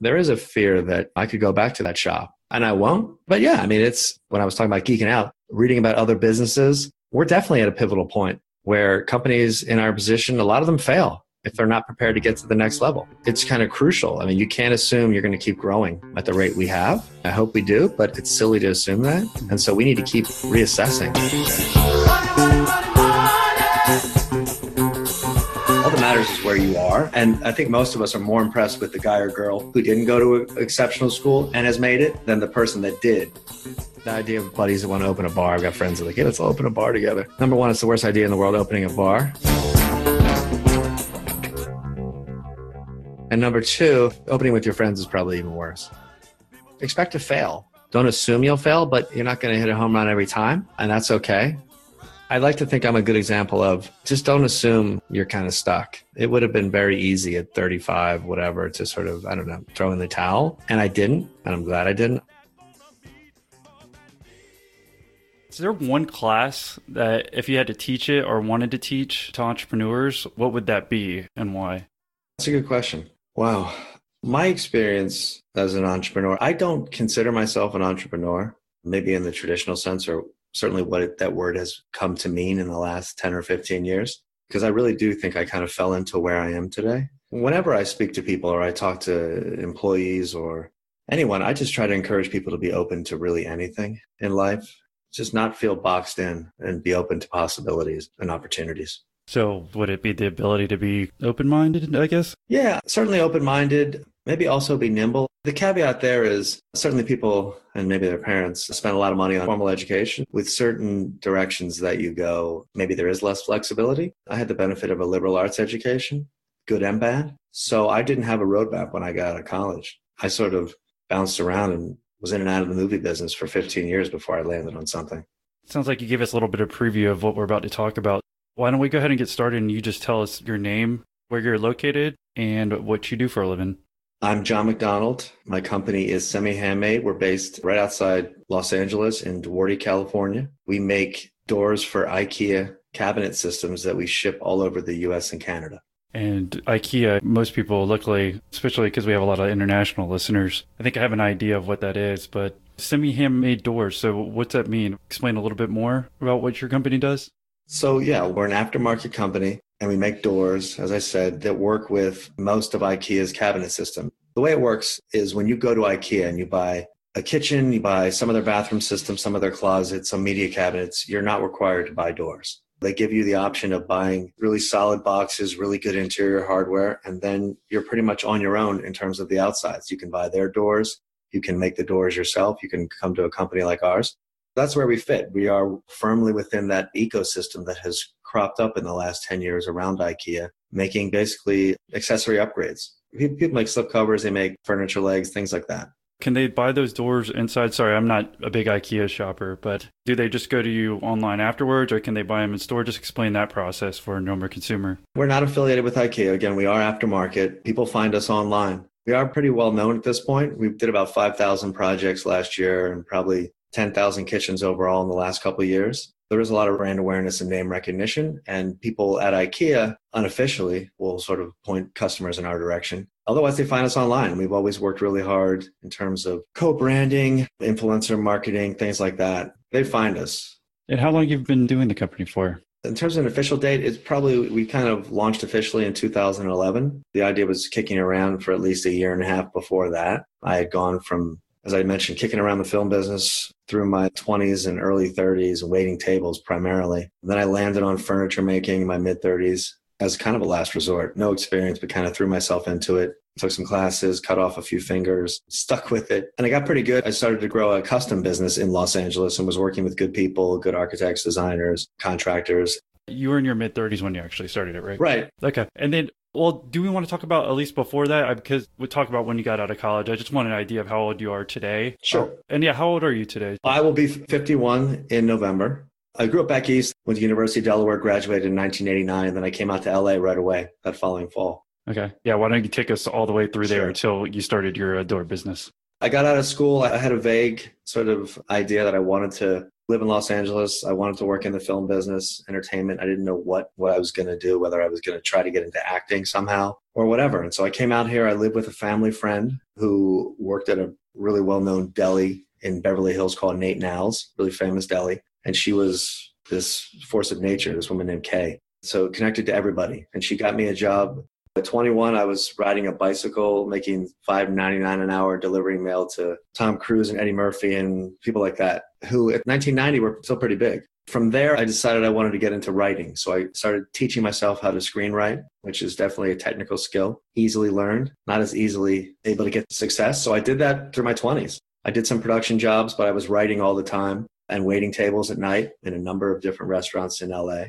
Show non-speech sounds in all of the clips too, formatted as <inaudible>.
there is a fear that I could go back to that shop and I won't. But yeah, I mean, it's when I was talking about geeking out, reading about other businesses, we're definitely at a pivotal point where companies in our position, a lot of them fail if they're not prepared to get to the next level. It's kind of crucial. I mean, you can't assume you're going to keep growing at the rate we have. I hope we do, but it's silly to assume that. And so we need to keep reassessing. Where you are. And I think most of us are more impressed with the guy or girl who didn't go to an exceptional school and has made it than the person that did. The idea of buddies that want to open a bar. I've got friends that are like, yeah, let's all open a bar together. Number one, it's the worst idea in the world opening a bar. And number two, opening with your friends is probably even worse. Expect to fail. Don't assume you'll fail, but you're not going to hit a home run every time, and that's okay. I like to think I'm a good example of just don't assume you're kind of stuck. It would have been very easy at 35, whatever, to sort of, I don't know, throw in the towel. And I didn't, and I'm glad I didn't. Is there one class that if you had to teach it or wanted to teach to entrepreneurs, what would that be and why? That's a good question. Wow. My experience as an entrepreneur, I don't consider myself an entrepreneur, maybe in the traditional sense, or certainly what it, that word has come to mean in the last 10 or 15 years, because I really do think I kind of fell into where I am today. Whenever I speak to people or I talk to employees or anyone, I just try to encourage people to be open to really anything in life, just not feel boxed in and be open to possibilities and opportunities. So, would it be the ability to be open minded, I guess? Yeah, certainly open minded, maybe also be nimble. The caveat there is certainly people and maybe their parents spend a lot of money on formal education. With certain directions that you go, maybe there is less flexibility. I had the benefit of a liberal arts education, good and bad. So I didn't have a roadmap when I got out of college. I sort of bounced around and was in and out of the movie business for 15 years before I landed on something. Sounds like you gave us a little bit of preview of what we're about to talk about. Why don't we go ahead and get started and you just tell us your name, where you're located, and what you do for a living? I'm John McDonald. My company is Semi Handmade. We're based right outside Los Angeles in Duarte, California. We make doors for IKEA cabinet systems that we ship all over the US and Canada. And IKEA, most people, luckily, especially because we have a lot of international listeners, I think I have an idea of what that is, but semi handmade doors. So, what's that mean? Explain a little bit more about what your company does. So, yeah, we're an aftermarket company and we make doors, as I said, that work with most of IKEA's cabinet system. The way it works is when you go to IKEA and you buy a kitchen, you buy some of their bathroom systems, some of their closets, some media cabinets, you're not required to buy doors. They give you the option of buying really solid boxes, really good interior hardware, and then you're pretty much on your own in terms of the outsides. You can buy their doors, you can make the doors yourself, you can come to a company like ours that's where we fit. We are firmly within that ecosystem that has cropped up in the last 10 years around IKEA, making basically accessory upgrades. People make slip covers, they make furniture legs, things like that. Can they buy those doors inside? Sorry, I'm not a big IKEA shopper, but do they just go to you online afterwards or can they buy them in store? Just explain that process for a normal consumer. We're not affiliated with IKEA. Again, we are aftermarket. People find us online. We are pretty well known at this point. We did about 5,000 projects last year and probably 10,000 kitchens overall in the last couple of years. There is a lot of brand awareness and name recognition, and people at IKEA unofficially will sort of point customers in our direction. Otherwise, they find us online. We've always worked really hard in terms of co branding, influencer marketing, things like that. They find us. And how long have you've been doing the company for? In terms of an official date, it's probably we kind of launched officially in 2011. The idea was kicking around for at least a year and a half before that. I had gone from as I mentioned, kicking around the film business through my 20s and early 30s, waiting tables primarily. Then I landed on furniture making in my mid 30s as kind of a last resort. No experience, but kind of threw myself into it. Took some classes, cut off a few fingers, <laughs> stuck with it. And I got pretty good. I started to grow a custom business in Los Angeles and was working with good people, good architects, designers, contractors. You were in your mid 30s when you actually started it, right? Right. Okay. And then well, do we want to talk about at least before that? Because we talk about when you got out of college. I just want an idea of how old you are today. Sure. Oh, and yeah, how old are you today? I will be 51 in November. I grew up back east, went to University of Delaware, graduated in 1989, and then I came out to LA right away that following fall. Okay. Yeah. Why don't you take us all the way through sure. there until you started your uh, door business? I got out of school. I had a vague sort of idea that I wanted to live in Los Angeles. I wanted to work in the film business, entertainment. I didn't know what, what I was going to do, whether I was going to try to get into acting somehow or whatever. And so I came out here. I lived with a family friend who worked at a really well known deli in Beverly Hills called Nate 'n Al's, really famous deli. And she was this force of nature, this woman named Kay. So connected to everybody. And she got me a job at 21, I was riding a bicycle, making $5.99 an hour, delivering mail to Tom Cruise and Eddie Murphy and people like that, who at 1990 were still pretty big. From there, I decided I wanted to get into writing. So I started teaching myself how to screenwrite, which is definitely a technical skill, easily learned, not as easily able to get success. So I did that through my 20s. I did some production jobs, but I was writing all the time and waiting tables at night in a number of different restaurants in LA.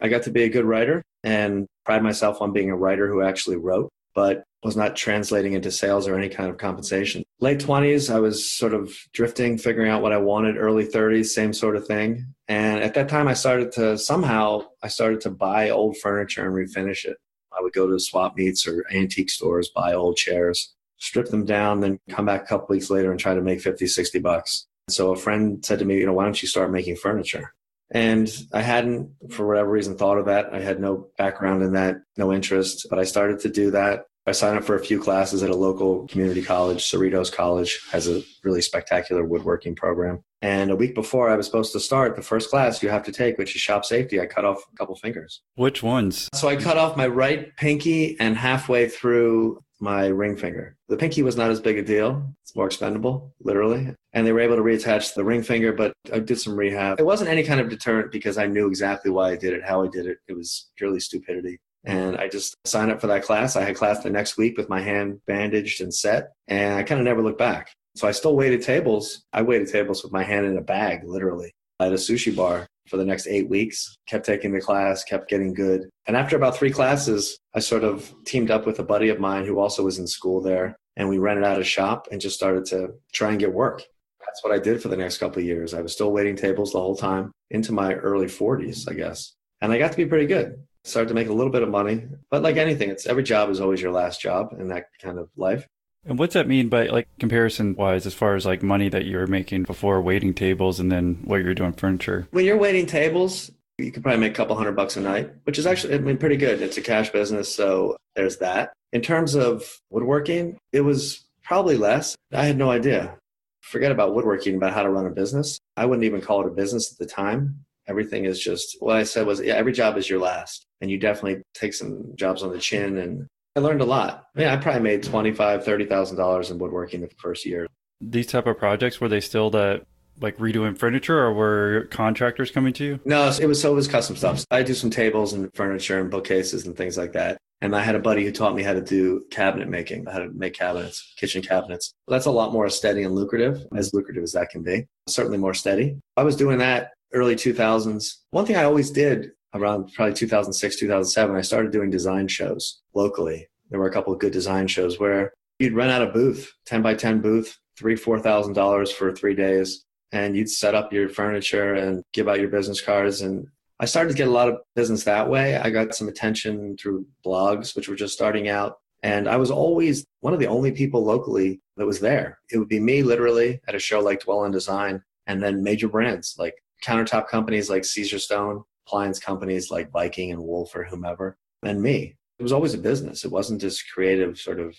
I got to be a good writer and pride myself on being a writer who actually wrote, but was not translating into sales or any kind of compensation. Late 20s, I was sort of drifting, figuring out what I wanted. Early 30s, same sort of thing. And at that time, I started to somehow, I started to buy old furniture and refinish it. I would go to swap meets or antique stores, buy old chairs, strip them down, then come back a couple weeks later and try to make 50, 60 bucks. So a friend said to me, you know, why don't you start making furniture? And I hadn't, for whatever reason, thought of that. I had no background in that, no interest, but I started to do that. I signed up for a few classes at a local community college. Cerritos College has a really spectacular woodworking program. And a week before I was supposed to start, the first class you have to take, which is shop safety, I cut off a couple fingers. Which ones? So I cut off my right pinky and halfway through my ring finger. The pinky was not as big a deal. It's more expendable, literally. And they were able to reattach the ring finger, but I did some rehab. It wasn't any kind of deterrent because I knew exactly why I did it, how I did it. It was purely stupidity. And I just signed up for that class. I had class the next week with my hand bandaged and set, and I kind of never looked back. So I still waited tables. I waited tables with my hand in a bag, literally, at a sushi bar for the next eight weeks, kept taking the class, kept getting good. And after about three classes, I sort of teamed up with a buddy of mine who also was in school there. And we rented out a shop and just started to try and get work. That's what I did for the next couple of years. I was still waiting tables the whole time into my early 40s, I guess. And I got to be pretty good. Started to make a little bit of money. But like anything, it's every job is always your last job in that kind of life. And what's that mean by like comparison wise as far as like money that you were making before waiting tables and then what you're doing furniture? When you're waiting tables, you could probably make a couple hundred bucks a night, which is actually I mean pretty good. It's a cash business, so there's that. In terms of woodworking, it was probably less. I had no idea. Forget about woodworking, about how to run a business. I wouldn't even call it a business at the time. Everything is just what I said was yeah, every job is your last. And you definitely take some jobs on the chin and I learned a lot. I mean, I probably made twenty five, thirty thousand dollars in woodworking the first year. These type of projects were they still that like redoing furniture, or were contractors coming to you? No, it was so it was custom stuff. I do some tables and furniture and bookcases and things like that. And I had a buddy who taught me how to do cabinet making, how to make cabinets, kitchen cabinets. That's a lot more steady and lucrative, as lucrative as that can be. Certainly more steady. I was doing that early 2000s. One thing I always did around probably 2006, 2007, I started doing design shows locally. There were a couple of good design shows where you'd rent out a booth, 10 by 10 booth, three, four thousand dollars for three days, and you'd set up your furniture and give out your business cards. And I started to get a lot of business that way. I got some attention through blogs, which were just starting out. And I was always one of the only people locally that was there. It would be me literally at a show like Dwell on Design, and then major brands like countertop companies like Caesarstone, appliance companies like Viking and Wolf or whomever, and me. It was always a business. It wasn't this creative sort of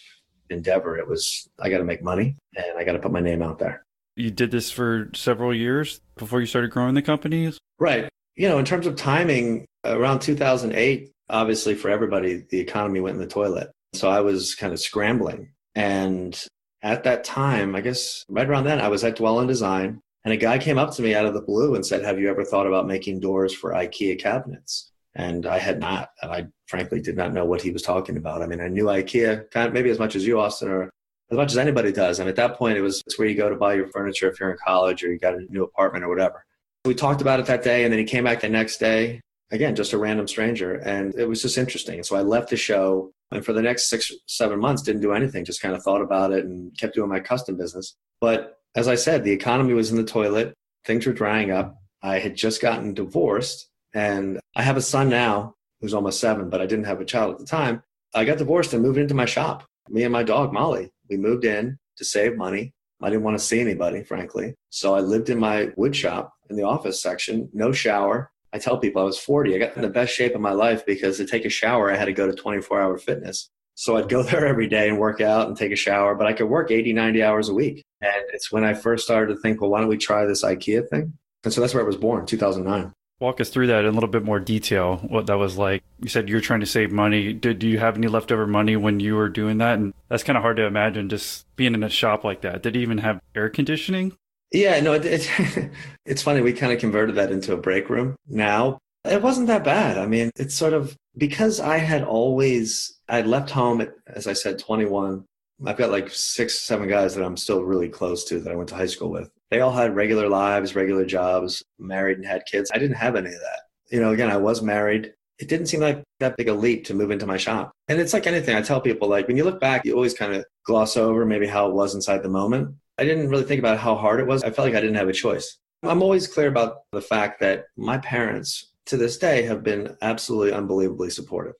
endeavor. It was, I got to make money and I got to put my name out there. You did this for several years before you started growing the companies? Right. You know, in terms of timing, around 2008, obviously for everybody, the economy went in the toilet. So I was kind of scrambling. And at that time, I guess right around then, I was at Dwell on Design. And a guy came up to me out of the blue and said, Have you ever thought about making doors for IKEA cabinets? And I had not. And I frankly did not know what he was talking about. I mean, I knew IKEA kind of maybe as much as you, Austin, or as much as anybody does. Mean, at that point, it was it's where you go to buy your furniture if you're in college or you got a new apartment or whatever. We talked about it that day, and then he came back the next day. Again, just a random stranger, and it was just interesting. So I left the show, and for the next six, seven months, didn't do anything. Just kind of thought about it and kept doing my custom business. But as I said, the economy was in the toilet. Things were drying up. I had just gotten divorced, and I have a son now who's almost seven, but I didn't have a child at the time. I got divorced and moved into my shop. Me and my dog, Molly, we moved in to save money. I didn't want to see anybody, frankly. So I lived in my wood shop in the office section, no shower. I tell people I was 40. I got in the best shape of my life because to take a shower, I had to go to 24 hour fitness. So I'd go <laughs> there every day and work out and take a shower, but I could work 80, 90 hours a week. And it's when I first started to think, well, why don't we try this IKEA thing? And so that's where I was born, 2009. Walk us through that in a little bit more detail, what that was like. You said you're trying to save money. Did do you have any leftover money when you were doing that? And that's kind of hard to imagine just being in a shop like that. Did it even have air conditioning? Yeah, no, it, it, <laughs> it's funny. We kind of converted that into a break room now. It wasn't that bad. I mean, it's sort of because I had always, I'd left home at, as I said, 21. I've got like six, seven guys that I'm still really close to that I went to high school with. They all had regular lives, regular jobs, married and had kids. I didn't have any of that. You know, again, I was married. It didn't seem like that big a leap to move into my shop. And it's like anything. I tell people, like, when you look back, you always kind of gloss over maybe how it was inside the moment. I didn't really think about how hard it was. I felt like I didn't have a choice. I'm always clear about the fact that my parents to this day have been absolutely unbelievably supportive,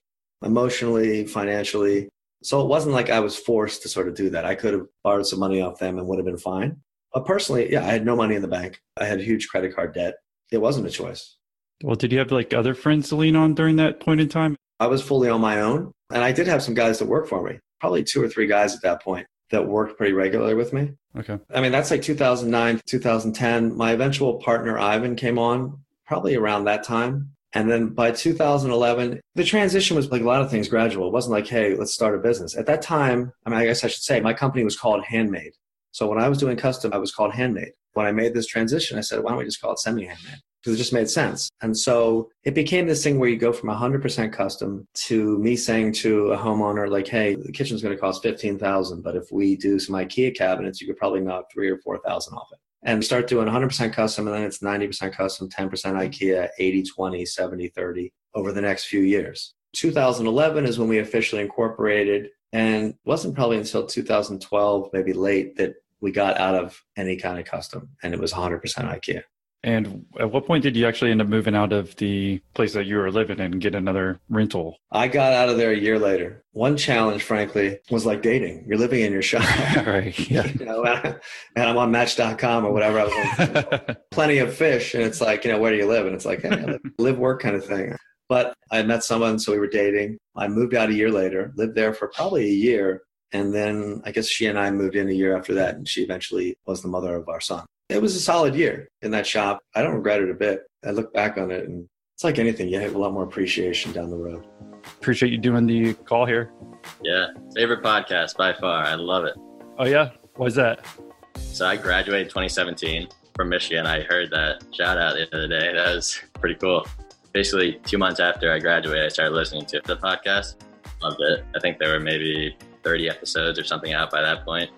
emotionally, financially. So it wasn't like I was forced to sort of do that. I could have borrowed some money off them and would have been fine. But personally, yeah, I had no money in the bank. I had huge credit card debt. It wasn't a choice. Well, did you have like other friends to lean on during that point in time? I was fully on my own. And I did have some guys that worked for me, probably two or three guys at that point that worked pretty regularly with me. Okay. I mean, that's like 2009, 2010. My eventual partner, Ivan, came on probably around that time. And then by 2011, the transition was like a lot of things gradual. It wasn't like, hey, let's start a business. At that time, I mean, I guess I should say my company was called Handmade. So when I was doing custom, I was called Handmade. When I made this transition, I said, why don't we just call it semi handmade? Because it just made sense. And so it became this thing where you go from 100% custom to me saying to a homeowner, like, hey, the kitchen's going to cost 15000 but if we do some IKEA cabinets, you could probably knock three or 4000 off it and start doing 100% custom and then it's 90% custom 10% mm-hmm. ikea 80 20 70 30 over the next few years. 2011 is when we officially incorporated and wasn't probably until 2012 maybe late that we got out of any kind of custom and it was 100% ikea and at what point did you actually end up moving out of the place that you were living in and get another rental? I got out of there a year later. One challenge, frankly, was like dating. You're living in your shop. <laughs> right. <laughs> Yeah. you know, and I'm on match.com or whatever. I was on <laughs> plenty of fish. And it's like, you know, where do you live? And it's like, hey, live, live work kind of thing. But I met someone, so we were dating. I moved out a year later, lived there for probably a year. And then I guess she and I moved in a year after that. And she eventually was the mother of our son it was a solid year in that shop. I don't regret it a bit. I look back on it and it's like anything, you have a lot more appreciation down the road. Appreciate you doing the call here. Yeah, favorite podcast by far. I love it. Oh, yeah? Why's that? So I graduated 2017 from Michigan. I heard that shout out the other day. That was pretty cool. Basically, two months after I graduated, I started listening to the podcast. Loved it. I think there were maybe 30 episodes or something out by that point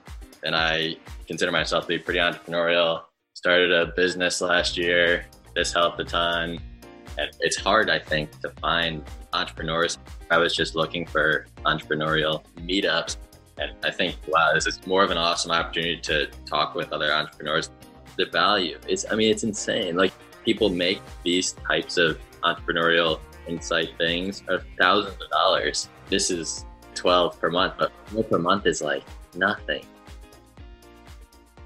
and I consider myself to be pretty entrepreneurial. Started a business last year. This helped a ton. And it's hard, I think, to find entrepreneurs. I was just looking for entrepreneurial meetups. And I think, wow, this is more of an awesome opportunity to talk with other entrepreneurs. The value is, I mean, it's insane. Like people make these types of entrepreneurial insight things of thousands of dollars. This is 12 per month, but per month is like nothing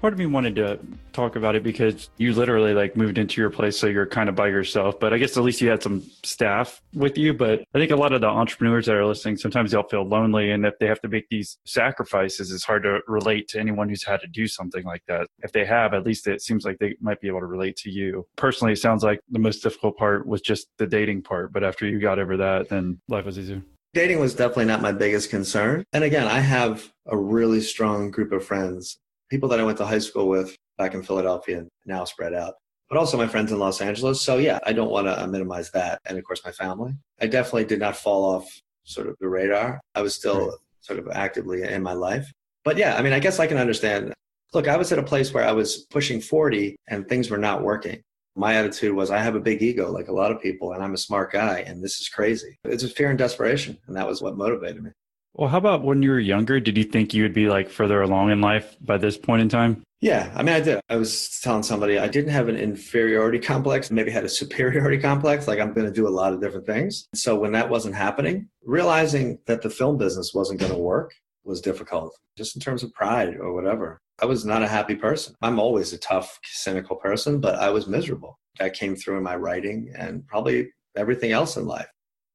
part of me wanted to talk about it because you literally like moved into your place so you're kind of by yourself but i guess at least you had some staff with you but i think a lot of the entrepreneurs that are listening sometimes they'll feel lonely and if they have to make these sacrifices it's hard to relate to anyone who's had to do something like that. If they have at least it seems like they might be able to relate to you. Personally it sounds like the most difficult part was just the dating part but after you got over that then life was easier. Dating was definitely not my biggest concern. And again, I have a really strong group of friends people that I went to high school with back in Philadelphia and now spread out, but also my friends in Los Angeles. So yeah, I don't want to minimize that. And of course, my family. I definitely did not fall off sort of the radar. I was still right. sort of actively in my life. But yeah, I mean, I guess I can understand. Look, I was at a place where I was pushing 40 and things were not working. My attitude was, I have a big ego, like a lot of people, and I'm a smart guy, and this is crazy. It's a fear and desperation, and that was what motivated me. Well, how about when you were younger? Did you think you would be like further along in life by this point in time? Yeah, I mean, I did. I was telling somebody I didn't have an inferiority complex, maybe had a superiority complex, like I'm going to do a lot of different things. So when that wasn't happening, realizing that the film business wasn't going to work was difficult, just in terms of pride or whatever. I was not a happy person. I'm always a tough, cynical person, but I was miserable. That came through in my writing and probably everything else in life.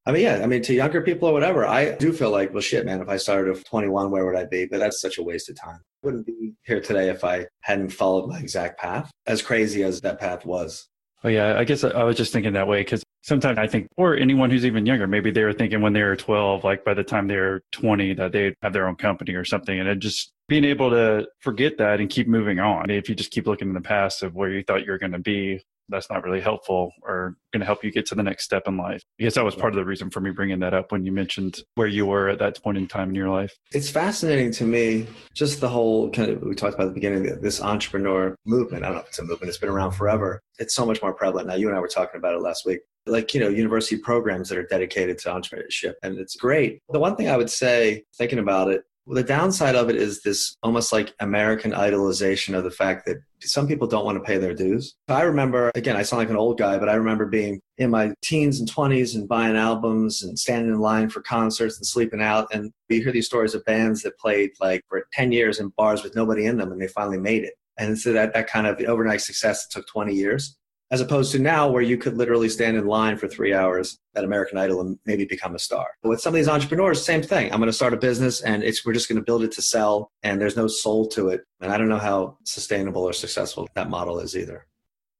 I mean, yeah, I mean, to younger people or whatever, I do feel like, well, shit, man, if I started at 21, where would I be? But that's such a waste of time. I wouldn't be here today if I hadn't followed my exact path, as crazy as that path was. Oh, yeah. I guess I was just thinking that way because sometimes I think, or anyone who's even younger, maybe they were thinking when they were 12, like by the time they're 20, that they'd have their own company or something. And it just being able to forget that and keep moving on. If you just keep looking in the past of where you thought you were going to be, that's not really helpful or going to help you get to the next step in life. I guess that was part of the reason for me bringing that up when you mentioned where you were at that point in time in your life. It's fascinating to me, just the whole kind of, we talked about at the beginning, this entrepreneur movement. I don't know if it's a movement, it's been around forever. It's so much more prevalent now. You and I were talking about it last week. Like, you know, university programs that are dedicated to entrepreneurship, and it's great. The one thing I would say, thinking about it, well, the downside of it is this almost like American idolization of the fact that some people don't want to pay their dues. I remember, again, I sound like an old guy, but I remember being in my teens and 20s and buying albums and standing in line for concerts and sleeping out. And you hear these stories of bands that played like for 10 years in bars with nobody in them and they finally made it. And so that, that kind of overnight success that took 20 years as opposed to now where you could literally stand in line for three hours at American Idol and maybe become a star. But with some of these entrepreneurs, same thing. I'm going to start a business and it's we're just going to build it to sell and there's no soul to it. And I don't know how sustainable or successful that model is either.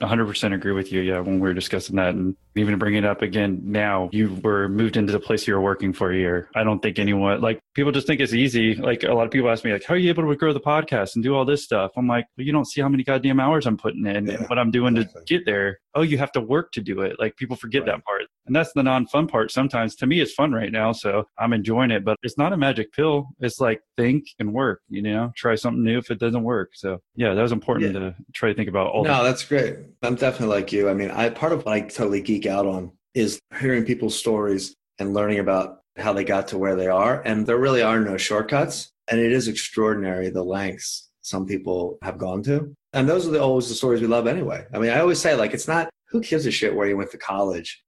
100% agree with you. Yeah, when we were discussing that, and even to bring it up again now, you were moved into the place you were working for a year. I don't think anyone like people just think it's easy. Like a lot of people ask me, like, how are you able to grow the podcast and do all this stuff? I'm like, well, you don't see how many goddamn hours I'm putting in yeah, and what I'm doing exactly. to get there. Oh, you have to work to do it. Like people forget right. that part. And that's the non fun part. Sometimes to me, it's fun right now. So I'm enjoying it, but it's not a magic pill. It's like think and work, you know, try something new if it doesn't work. So yeah, that was important yeah. to try to think about all No, that. that's great. I'm definitely like you. I mean, I part of what I totally geek out on is hearing people's stories and learning about how they got to where they are. And there really are no shortcuts. And it is extraordinary the lengths some people have gone to. And those are the, always the stories we love anyway. I mean, I always say, like, it's not who gives a shit where you went to college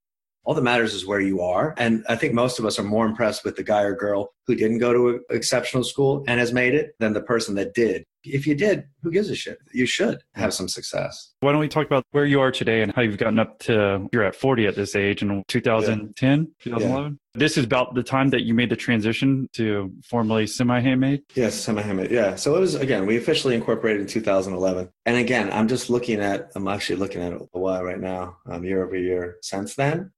all that matters is where you are. And I think most of us are more impressed with the guy or girl who didn't go to an exceptional school and has made it than the person that did. If you did, who gives a shit? You should have some success. Why don't we talk about where you are today and how you've gotten up to, you're at 40 at this age in 2010, yeah. 2011? Yeah. This is about the time that you made the transition to formally semi handmade? Yes, semi handmade. Yeah. So it was, again, we officially incorporated in 2011. And again, I'm just looking at, I'm actually looking at it a while right now, um, year over year since then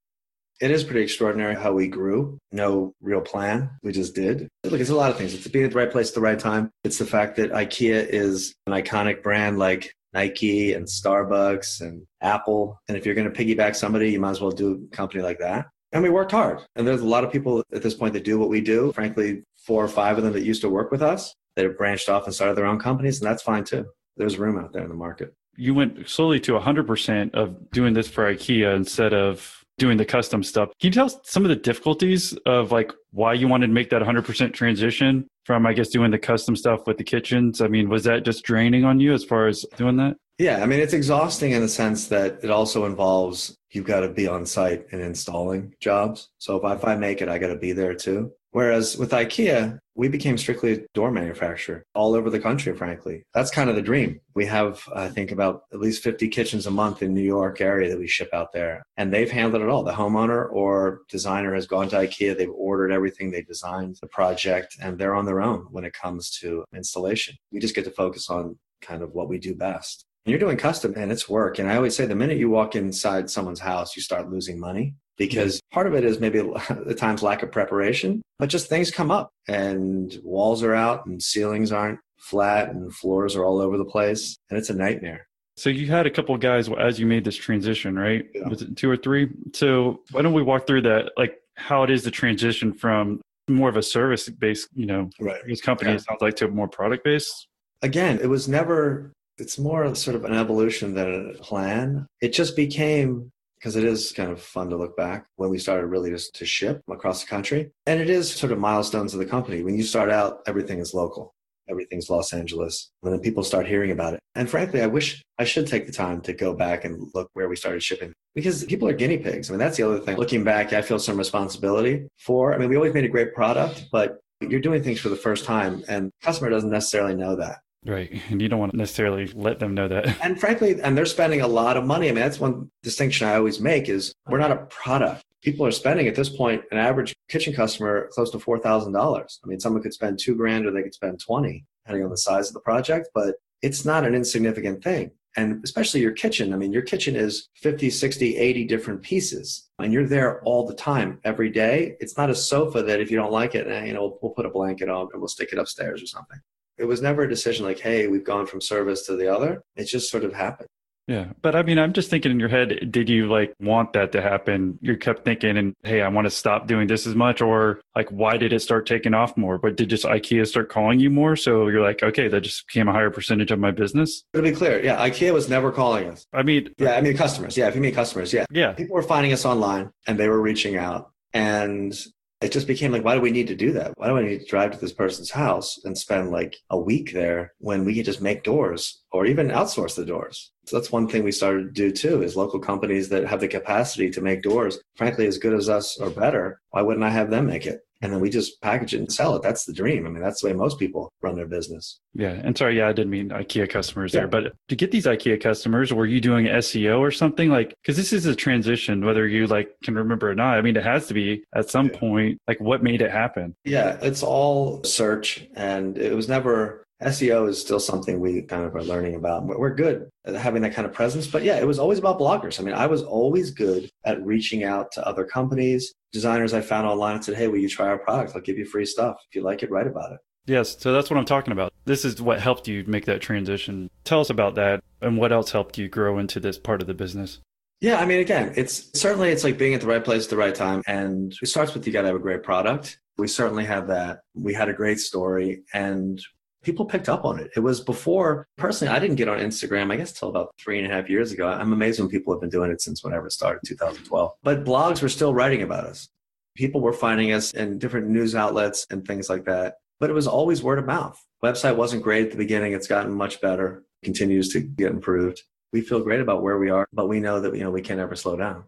it is pretty extraordinary how we grew. No real plan. We just did. Look, it's a lot of things. It's being at the right place at the right time. It's the fact that IKEA is an iconic brand like Nike and Starbucks and Apple. And if you're going to piggyback somebody, you might as well do a company like that. And we worked hard. And there's a lot of people at this point that do what we do. Frankly, four or five of them that used to work with us that have branched off and started their own companies. And that's fine too. There's room out there in the market. You went slowly to 100% of doing this for IKEA instead of doing the custom stuff. Can you tell us some of the difficulties of like why you wanted to make that 100% transition from, I guess, doing the custom stuff with the kitchens? I mean, was that just draining on you as far as doing that? Yeah, I mean, it's exhausting in the sense that it also involves you've got to be on site and installing jobs. So if I make it, I got to be there too. Whereas with IKEA, we became strictly a door manufacturer all over the country, frankly. That's kind of the dream. We have, I think, about at least 50 kitchens a month in New York area that we ship out there. And they've handled it all. The homeowner or designer has gone to IKEA, they've ordered everything, they designed the project, and they're on their own when it comes to installation. We just get to focus on kind of what we do best. And you're doing custom and it's work. And I always say the minute you walk inside someone's house, you start losing money because part of it is maybe <laughs> the times lack of preparation, but just things come up and walls are out and ceilings aren't flat and floors are all over the place and it's a nightmare. So you had a couple of guys as you made this transition, right? Yeah. Was it two or three? So why don't we walk through that, like how it is the transition from more of a service based, you know, right. this company yeah. sounds like to more product based? Again, it was never it's more sort of an evolution than a plan. It just became because it is kind of fun to look back when we started really just to ship across the country. And it is sort of milestones of the company. When you start out, everything is local. Everything's Los Angeles. And then people start hearing about it. And frankly, I wish I should take the time to go back and look where we started shipping because people are guinea pigs. I mean, that's the other thing. Looking back, I feel some responsibility for. I mean, we always made a great product, but you're doing things for the first time and customer doesn't necessarily know that Right. And you don't want to necessarily let them know that. And frankly, and they're spending a lot of money. I mean, that's one distinction I always make is we're not a product. People are spending at this point, an average kitchen customer close to $4,000. I mean, someone could spend two grand or they could spend 20, depending on the size of the project, but it's not an insignificant thing. And especially your kitchen. I mean, your kitchen is 50, 60, 80 different pieces and you're there all the time, every day. It's not a sofa that if you don't like it, eh, you know, we'll, we'll put a blanket on and we'll stick it upstairs or something. It was never a decision like, hey, we've gone from service to the other. It just sort of happened. Yeah. But I mean, I'm just thinking in your head, did you like want that to happen? You kept thinking, and hey, I want to stop doing this as much, or like, why did it start taking off more? But did just IKEA start calling you more? So you're like, okay, that just became a higher percentage of my business? To be clear, yeah, IKEA was never calling us. I mean, yeah, I mean, customers. Yeah, if you mean customers, yeah. Yeah. People were finding us online and they were reaching out. And it just became like, why do we need to do that? Why do I need to drive to this person's house and spend like a week there when we could just make doors or even outsource the doors? So that's one thing we started to do too is local companies that have the capacity to make doors, frankly, as good as us or better. Why wouldn't I have them make it? And then we just package it and sell it. That's the dream. I mean, that's the way most people run their business. Yeah. And sorry, yeah, I didn't mean IKEA customers yeah. there, but to get these IKEA customers, were you doing SEO or something like, cause this is a transition, whether you like can remember or not. I mean, it has to be at some yeah. point, like what made it happen? Yeah. It's all search and it was never, SEO is still something we kind of are learning about. We're good at having that kind of presence. But yeah, it was always about bloggers. I mean, I was always good at reaching out to other companies, designers I found online and said, hey, will you try our product? I'll give you free stuff. If you like it, write about it. Yes, so that's what I'm talking about. This is what helped you make that transition. Tell us about that and what else helped you grow into this part of the business. Yeah, I mean, again, it's certainly it's like being at the right place at the right time, and it starts with you got to have a great product. We certainly have that. We had a great story, and people picked up on it. It was before, personally, I didn't get on Instagram, I guess, till about three and a half years ago. I'm amazed when people have been doing it since whenever it started, 2012. But blogs were still writing about us. People were finding us in different news outlets and things like that. But it was always word of mouth. Website wasn't great at the beginning. It's gotten much better, continues to get improved. We feel great about where we are, but we know that you know we can't ever slow down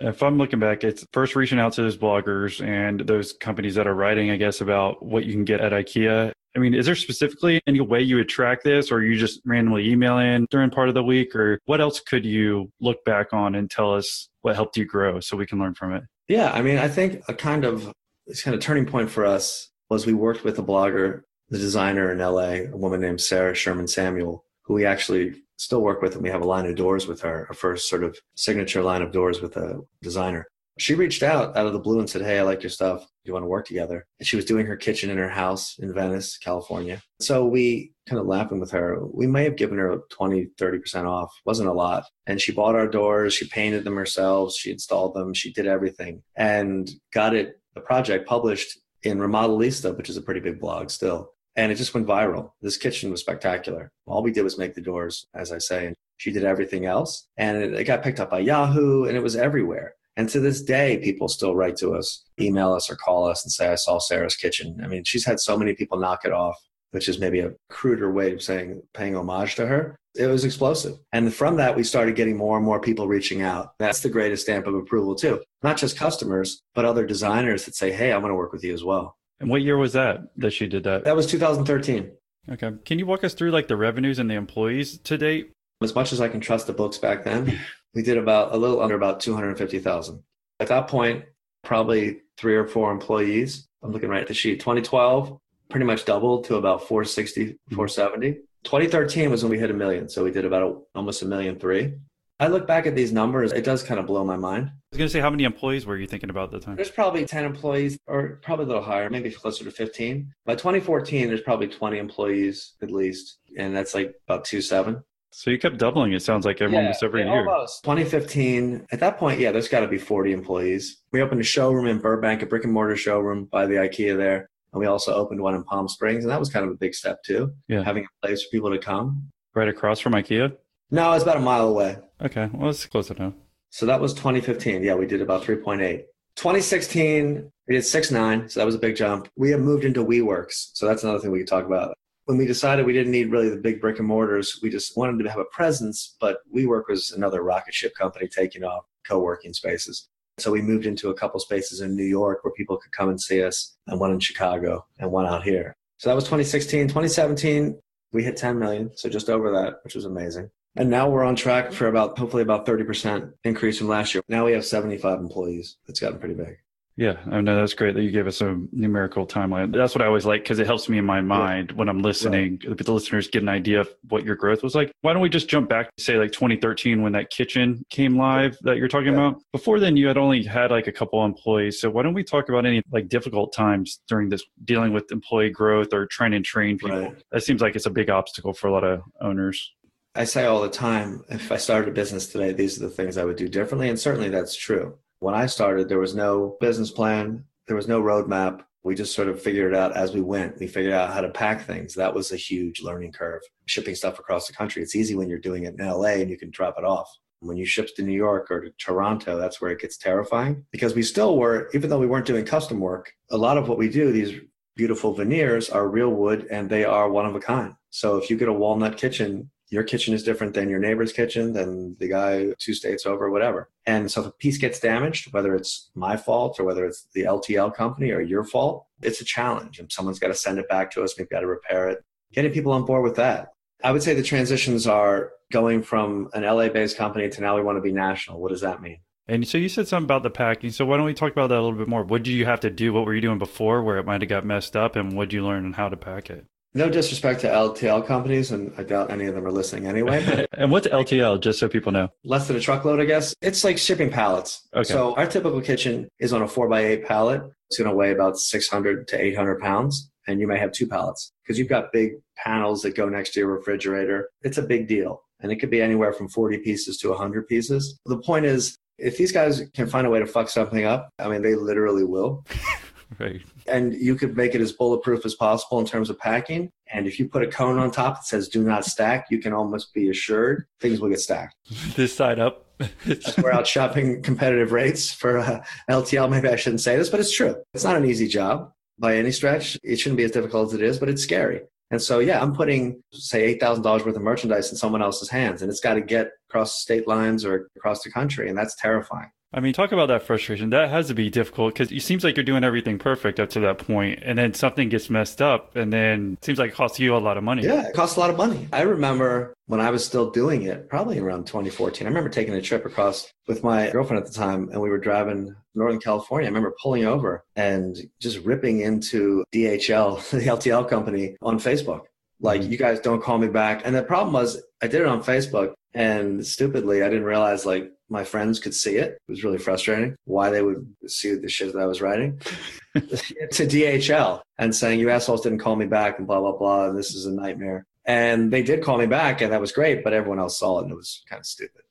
if I'm looking back, it's first reaching out to those bloggers and those companies that are writing, I guess, about what you can get at IKEA. I mean, is there specifically any way you would track this, or you just randomly email in during part of the week, or what else could you look back on and tell us what helped you grow so we can learn from it? Yeah, I mean, I think a kind of this kind of turning point for us was we worked with a blogger, the designer in LA, a woman named Sarah Sherman Samuel, who we actually still work with, and we have a line of doors with her, our first sort of signature line of doors with a designer she reached out out of the blue and said, Hey, I like your stuff. You want to work together? And she was doing her kitchen in her house in Venice, California. So we kind of laughing with her. We may have given her 20, 30% off. Wasn't a lot. And she bought our doors. She painted them herself. She installed them. She did everything and got it, the project published in Remodelista, which is a pretty big blog still. And it just went viral. This kitchen was spectacular. All we did was make the doors, as I say, and she did everything else. And it, it got picked up by Yahoo and it was everywhere. And to this day, people still write to us, email us, or call us and say, I saw Sarah's kitchen. I mean, she's had so many people knock it off, which is maybe a cruder way of saying paying homage to her. It was explosive. And from that, we started getting more and more people reaching out. That's the greatest stamp of approval, too. Not just customers, but other designers that say, Hey, I want to work with you as well. And what year was that that she did that? That was 2013. Okay. Can you walk us through like the revenues and the employees to date? As much as I can trust the books back then, we did about a little under about 250,000. At that point, probably three or four employees. I'm looking right at the sheet. 2012 pretty much doubled to about 460, mm-hmm. 470. 2013 was when we hit a million. So we did about a, almost a million three. I look back at these numbers, it does kind of blow my mind. I was going to say, how many employees were you thinking about at the time? There's probably 10 employees, or probably a little higher, maybe closer to 15. By 2014, there's probably 20 employees at least, and that's like about two seven. So you kept doubling. It sounds like every, yeah, almost every yeah, year. Almost. 2015. At that point, yeah, there's got to be 40 employees. We opened a showroom in Burbank, a brick and mortar showroom by the IKEA there, and we also opened one in Palm Springs, and that was kind of a big step too. Yeah, having a place for people to come. Right across from IKEA. No, it's about a mile away. Okay, well, it's close enough. So that was 2015. Yeah, we did about 3.8. 2016, we did 6.9, so that was a big jump. We have moved into WeWorks, so that's another thing we could talk about when we decided we didn't need really the big brick and mortars, we just wanted to have a presence, but WeWork was another rocket ship company taking off co-working spaces. So we moved into a couple spaces in New York where people could come and see us, and one in Chicago and one out here. So that was 2016. 2017, We hit 10 million, so just over that, which was amazing. And now we're on track for about hopefully about 30% increase from last year. Now we have 75 employees. It's gotten pretty big. Yeah, oh, I know that's great that you gave us a numerical timeline. That's what I always like because it helps me in my mind yeah. when I'm listening. Right. The listeners get an idea of what your growth was like. Why don't we just jump back to say like 2013 when that kitchen came live that you're talking yeah. about? Before then, you had only had like a couple employees. So why don't we talk about any like difficult times during this dealing with employee growth or trying to train people? Right. That seems like it's a big obstacle for a lot of owners. I say all the time, if I started a business today, these are the things I would do differently. And certainly that's true. When I started, there was no business plan, there was no roadmap. We just sort of figured it out as we went. We figured out how to pack things. That was a huge learning curve. Shipping stuff across the country. It's easy when you're doing it in LA and you can drop it off. When you ship to New York or to Toronto, that's where it gets terrifying because we still were, even though we weren't doing custom work, a lot of what we do, these beautiful veneers are real wood and they are one of a kind. So if you get a walnut kitchen your kitchen is different than your neighbor's kitchen, than the guy two states over, whatever. And so if a piece gets damaged, whether it's my fault or whether it's the LTL company or your fault, it's a challenge. And someone's got to send it back to us. We've got to repair it. Getting people on board with that. I would say the transitions are going from an LA based company to now we want to be national. What does that mean? And so you said something about the packing. So why don't we talk about that a little bit more? What did you have to do? What were you doing before where it might have got messed up? And what did you learn on how to pack it? No disrespect to LTL companies, and I doubt any of them are listening anyway. <laughs> and what's LTL, just so people know? Less than a truckload, I guess. It's like shipping pallets. Okay. So our typical kitchen is on a four by eight pallet. It's going to weigh about 600 to 800 pounds, and you may have two pallets because you've got big panels that go next to your refrigerator. It's a big deal, and it could be anywhere from 40 pieces to 100 pieces. The point is, if these guys can find a way to fuck something up, I mean, they literally will. <laughs> Right. And you could make it as bulletproof as possible in terms of packing. And if you put a cone on top that says do not stack, you can almost be assured things will get stacked. <laughs> this side up. <laughs> We're out shopping competitive rates for uh, LTL. Maybe I shouldn't say this, but it's true. It's not an easy job by any stretch. It shouldn't be as difficult as it is, but it's scary. And so, yeah, I'm putting, say, $8,000 worth of merchandise in someone else's hands, and it's got to get across state lines or across the country. And that's terrifying. I mean, talk about that frustration. That has to be difficult because it seems like you're doing everything perfect up to that point, and then something gets messed up, and then it seems like it costs you a lot of money. Yeah, it costs a lot of money. I remember when I was still doing it, probably around 2014. I remember taking a trip across with my girlfriend at the time, and we were driving Northern California. I remember pulling over and just ripping into DHL, <laughs> the LTL company, on Facebook. Like, mm-hmm. you guys don't call me back. And the problem was, I did it on Facebook, and stupidly, I didn't realize like my friends could see it. It was really frustrating why they would see the shit that I was writing <laughs> to DHL and saying, You assholes didn't call me back and blah, blah, blah. And this is a nightmare. And they did call me back, and that was great, but everyone else saw it and it was kind of stupid.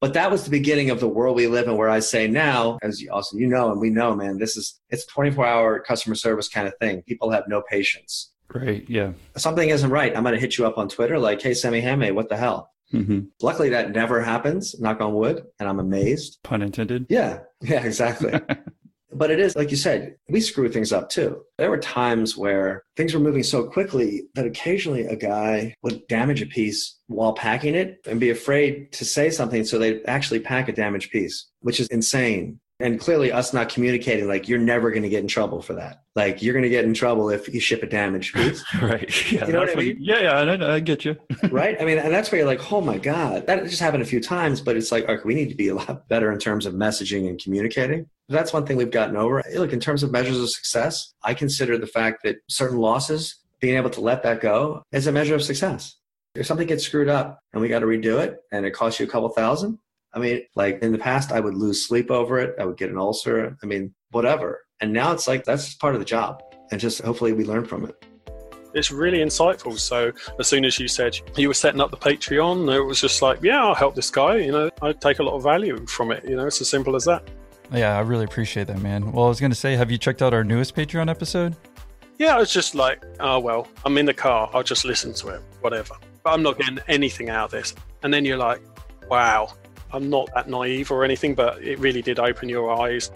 But that was the beginning of the world we live in, where I say now, as you also you know, and we know, man, this is it's 24 hour customer service kind of thing. People have no patience. Right. Yeah. Something isn't right. I'm going to hit you up on Twitter like, hey, Semi Handmade, what the hell? Mm-hmm. Luckily, that never happens, knock on wood, and I'm amazed. Pun intended. Yeah. <laughs> Yeah, exactly. <laughs> but it is, like you said, we screw things up too. There were times where things were moving so quickly that occasionally a guy would damage a piece while packing it and be afraid to say something. So they'd actually pack a damaged piece, which is insane. And clearly, us not communicating, like, you're never going to get in trouble for that. Like, you're going to get in trouble if you ship a damaged piece. <laughs> right. Yeah, you know what I mean? Yeah, yeah, I, I get you. <laughs> right. I mean, and that's where you're like, oh my God, that just happened a few times, but it's like, okay, we need to be a lot better in terms of messaging and communicating. That's one thing we've gotten over. Look, in terms of measures of success, I consider the fact that certain losses, being able to let that go is a measure of success. If something gets screwed up and we got to redo it and it costs you a couple thousand, I mean, like in the past, I would lose sleep over it. I would get an ulcer. I mean, whatever. And now it's like that's part of the job. And just hopefully we learn from it. It's really insightful. So as soon as you said you were setting up the Patreon, it was just like, yeah, I'll help this guy. You know, I take a lot of value from it. You know, it's as simple as that. Yeah, I really appreciate that, man. Well, I was going to say, have you checked out our newest Patreon episode? Yeah, I was just like, oh, well, I'm in the car. I'll just listen to it, whatever. But I'm not getting anything out of this. And then you're like, wow, I'm not that naive or anything, but it really did open your eyes.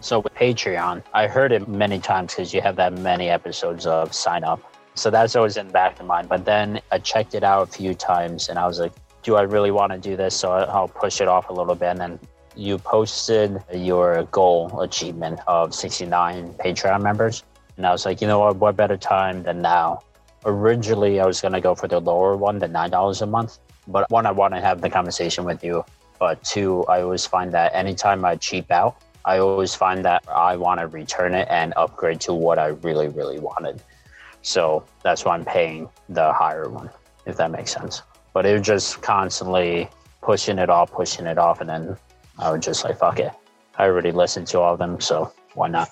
So with Patreon, I heard it many times because you have that many episodes of sign up. So that's always in the back of mind. But then I checked it out a few times and I was like, do I really want to do this? So I'll push it off a little bit. And then you posted your goal achievement of 69 Patreon members. And I was like, you know what? What better time than now Originally, I was going to go for the lower one, the $9 a month. But one, I want to have the conversation with you. But two, I always find that anytime I cheap out, I always find that I want to return it and upgrade to what I really, really wanted. So that's why I'm paying the higher one, if that makes sense. But it was just constantly pushing it off, pushing it off. And then I was just like, fuck it. I already listened to all of them. So why not?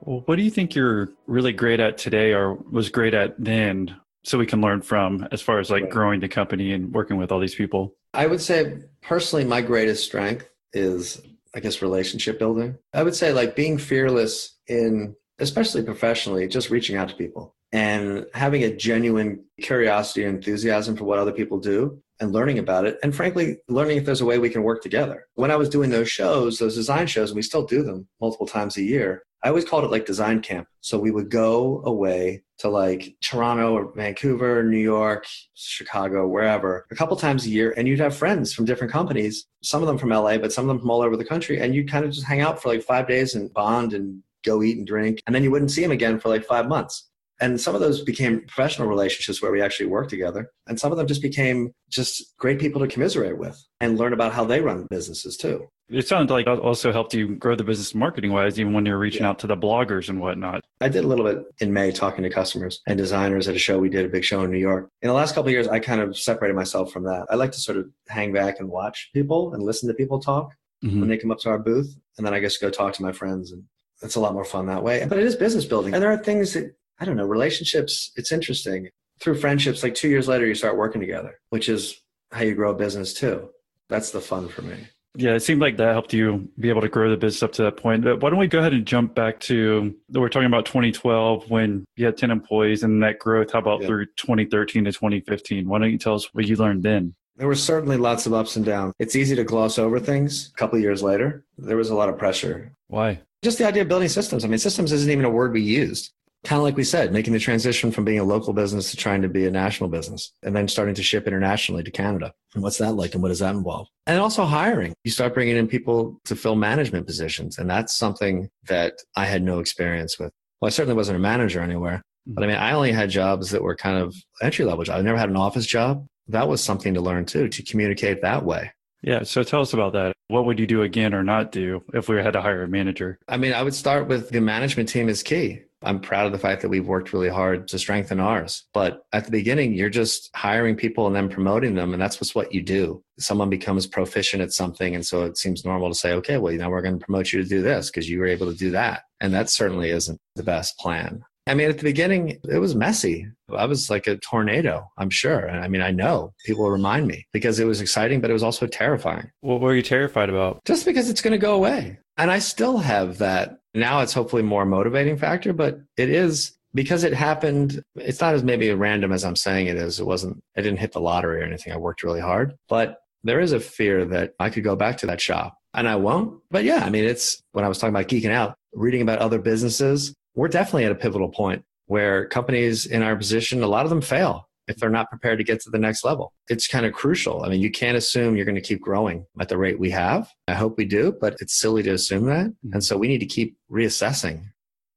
Well, what do you think you're really great at today or was great at then so we can learn from as far as like Right. growing the company and working with all these people? I would say personally, my greatest strength is, I guess, relationship building. I would say like being fearless in, especially professionally, just reaching out to people and having a genuine curiosity and enthusiasm for what other people do and learning about it. And frankly, learning if there's a way we can work together. When I was doing those shows, those design shows, and we still do them multiple times a year, I always called it like design camp. So we would go away to like Toronto or Vancouver, New York, Chicago, wherever, a couple times a year, and you'd have friends from different companies, some of them from LA, but some of them from all over the country, and you'd kind of just hang out for like five days and bond and go eat and drink, and then you wouldn't see them again for like five months. And some of those became professional relationships where we actually worked together. And some of them just became just great people to commiserate with and learn about how they run businesses too. It sounded like it also helped you grow the business marketing wise, even when you're reaching Yeah. out to the bloggers and whatnot. I did a little bit in May talking to customers and designers at a show. We did a big show in New York. In the last couple of years, I kind of separated myself from that. I like to sort of hang back and watch people and listen to people talk Mhm. when they come up to our booth. And then I guess go talk to my friends. And it's a lot more fun that way. But it is business building. And there are things that, I don't know, relationships, it's interesting. Through friendships, like two years later, you start working together, which is how you grow a business too. That's the fun for me. Yeah, it seemed like that helped you be able to grow the business up to that point. But why don't we go ahead and jump back to we're talking about 2012 when you had 10 employees and that growth. How about Yeah. through 2013 to 2015? Why don't you tell us what you learned then? There were certainly lots of ups and downs. It's easy to gloss over things. A couple of years later, there was a lot of pressure. Why? Just the idea of building systems. I mean, systems isn't even a word we used. Kind of like we said, making the transition from being a local business to trying to be a national business and then starting to ship internationally to Canada. And what's that like and what does that involve? And also hiring. You start bringing in people to fill management positions. And that's something that I had no experience with. Well, I certainly wasn't a manager anywhere. Mm-hmm. But I mean, I only had jobs that were kind of entry level jobs. I never had an office job. That was something to learn too, to communicate that way. Yeah, so tell us about that. What would you do again or not do if we had to hire a manager? I mean, I would start with the management team is key. I'm proud of the fact that we've worked really hard to strengthen ours. But at the beginning, you're just hiring people and then promoting them. And that's just what you do. Someone becomes proficient at something. And so it seems normal to say, okay, well, now we're going to promote you to do this because you were able to do that. And that certainly isn't the best plan. I mean, at the beginning, it was messy. I was like a tornado, I'm sure. And I mean, I know people remind me because it was exciting, but it was also terrifying What were you terrified about? just because it's going to go away. And I still have that. Now it's hopefully more motivating factor, but it is because it happened. It's not as maybe random as I'm saying it is. It wasn't, I didn't hit the lottery or anything. I worked really hard, but there is a fear that I could go back to that shop and I won't. But yeah, I mean, it's when I was talking about geeking out, reading about other businesses, we're definitely at a pivotal point where companies in our position, a lot of them fail if they're not prepared to get to the next level. It's kind of crucial. I mean, you can't assume you're going to keep growing at the rate we have. I hope we do, but it's silly to assume that. And mm-hmm. so we need to keep reassessing.